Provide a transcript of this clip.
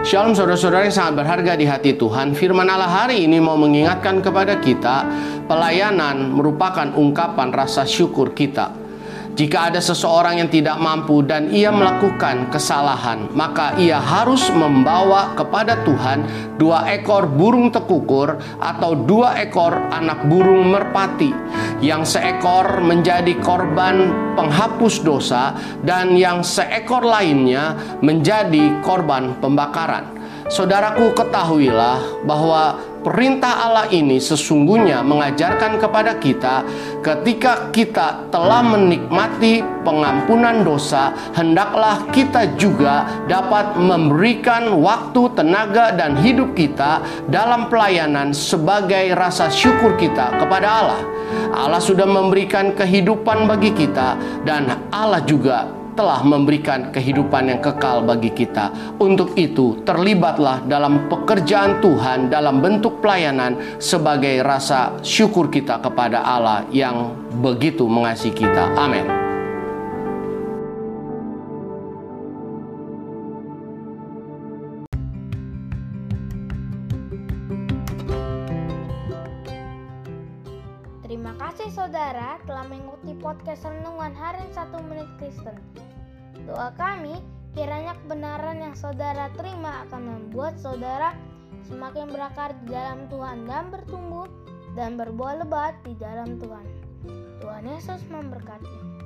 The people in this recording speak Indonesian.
Shalom saudara-saudara yang sangat berharga di hati Tuhan. Firman Allah hari ini mau mengingatkan kepada kita Pelayanan merupakan ungkapan rasa syukur kita. Jika ada seseorang yang tidak mampu dan ia melakukan kesalahan, maka ia harus membawa kepada Tuhan dua ekor burung tekukur atau dua ekor anak burung merpati, yang seekor menjadi korban penghapus dosa dan yang seekor lainnya menjadi korban pembakaran. Saudaraku, ketahuilah bahwa Perintah Allah ini sesungguhnya mengajarkan kepada kita ketika kita telah menikmati pengampunan dosa, hendaklah kita juga dapat memberikan waktu, tenaga, dan hidup kita dalam pelayanan sebagai rasa syukur kita kepada Allah. Allah sudah memberikan kehidupan bagi kita dan Allah juga telah memberikan kehidupan yang kekal bagi kita. Untuk itu, terlibatlah dalam pekerjaan Tuhan dalam bentuk pelayanan sebagai rasa syukur kita kepada Allah yang begitu mengasihi kita. Amin. Terima kasih saudara telah mengikuti podcast Renungan Harian 1 Menit Kristen. Doa kami, kiranya kebenaran yang saudara terima akan membuat saudara semakin berakar di dalam Tuhan dan bertumbuh dan berbuah lebat di dalam Tuhan. Tuhan Yesus memberkati.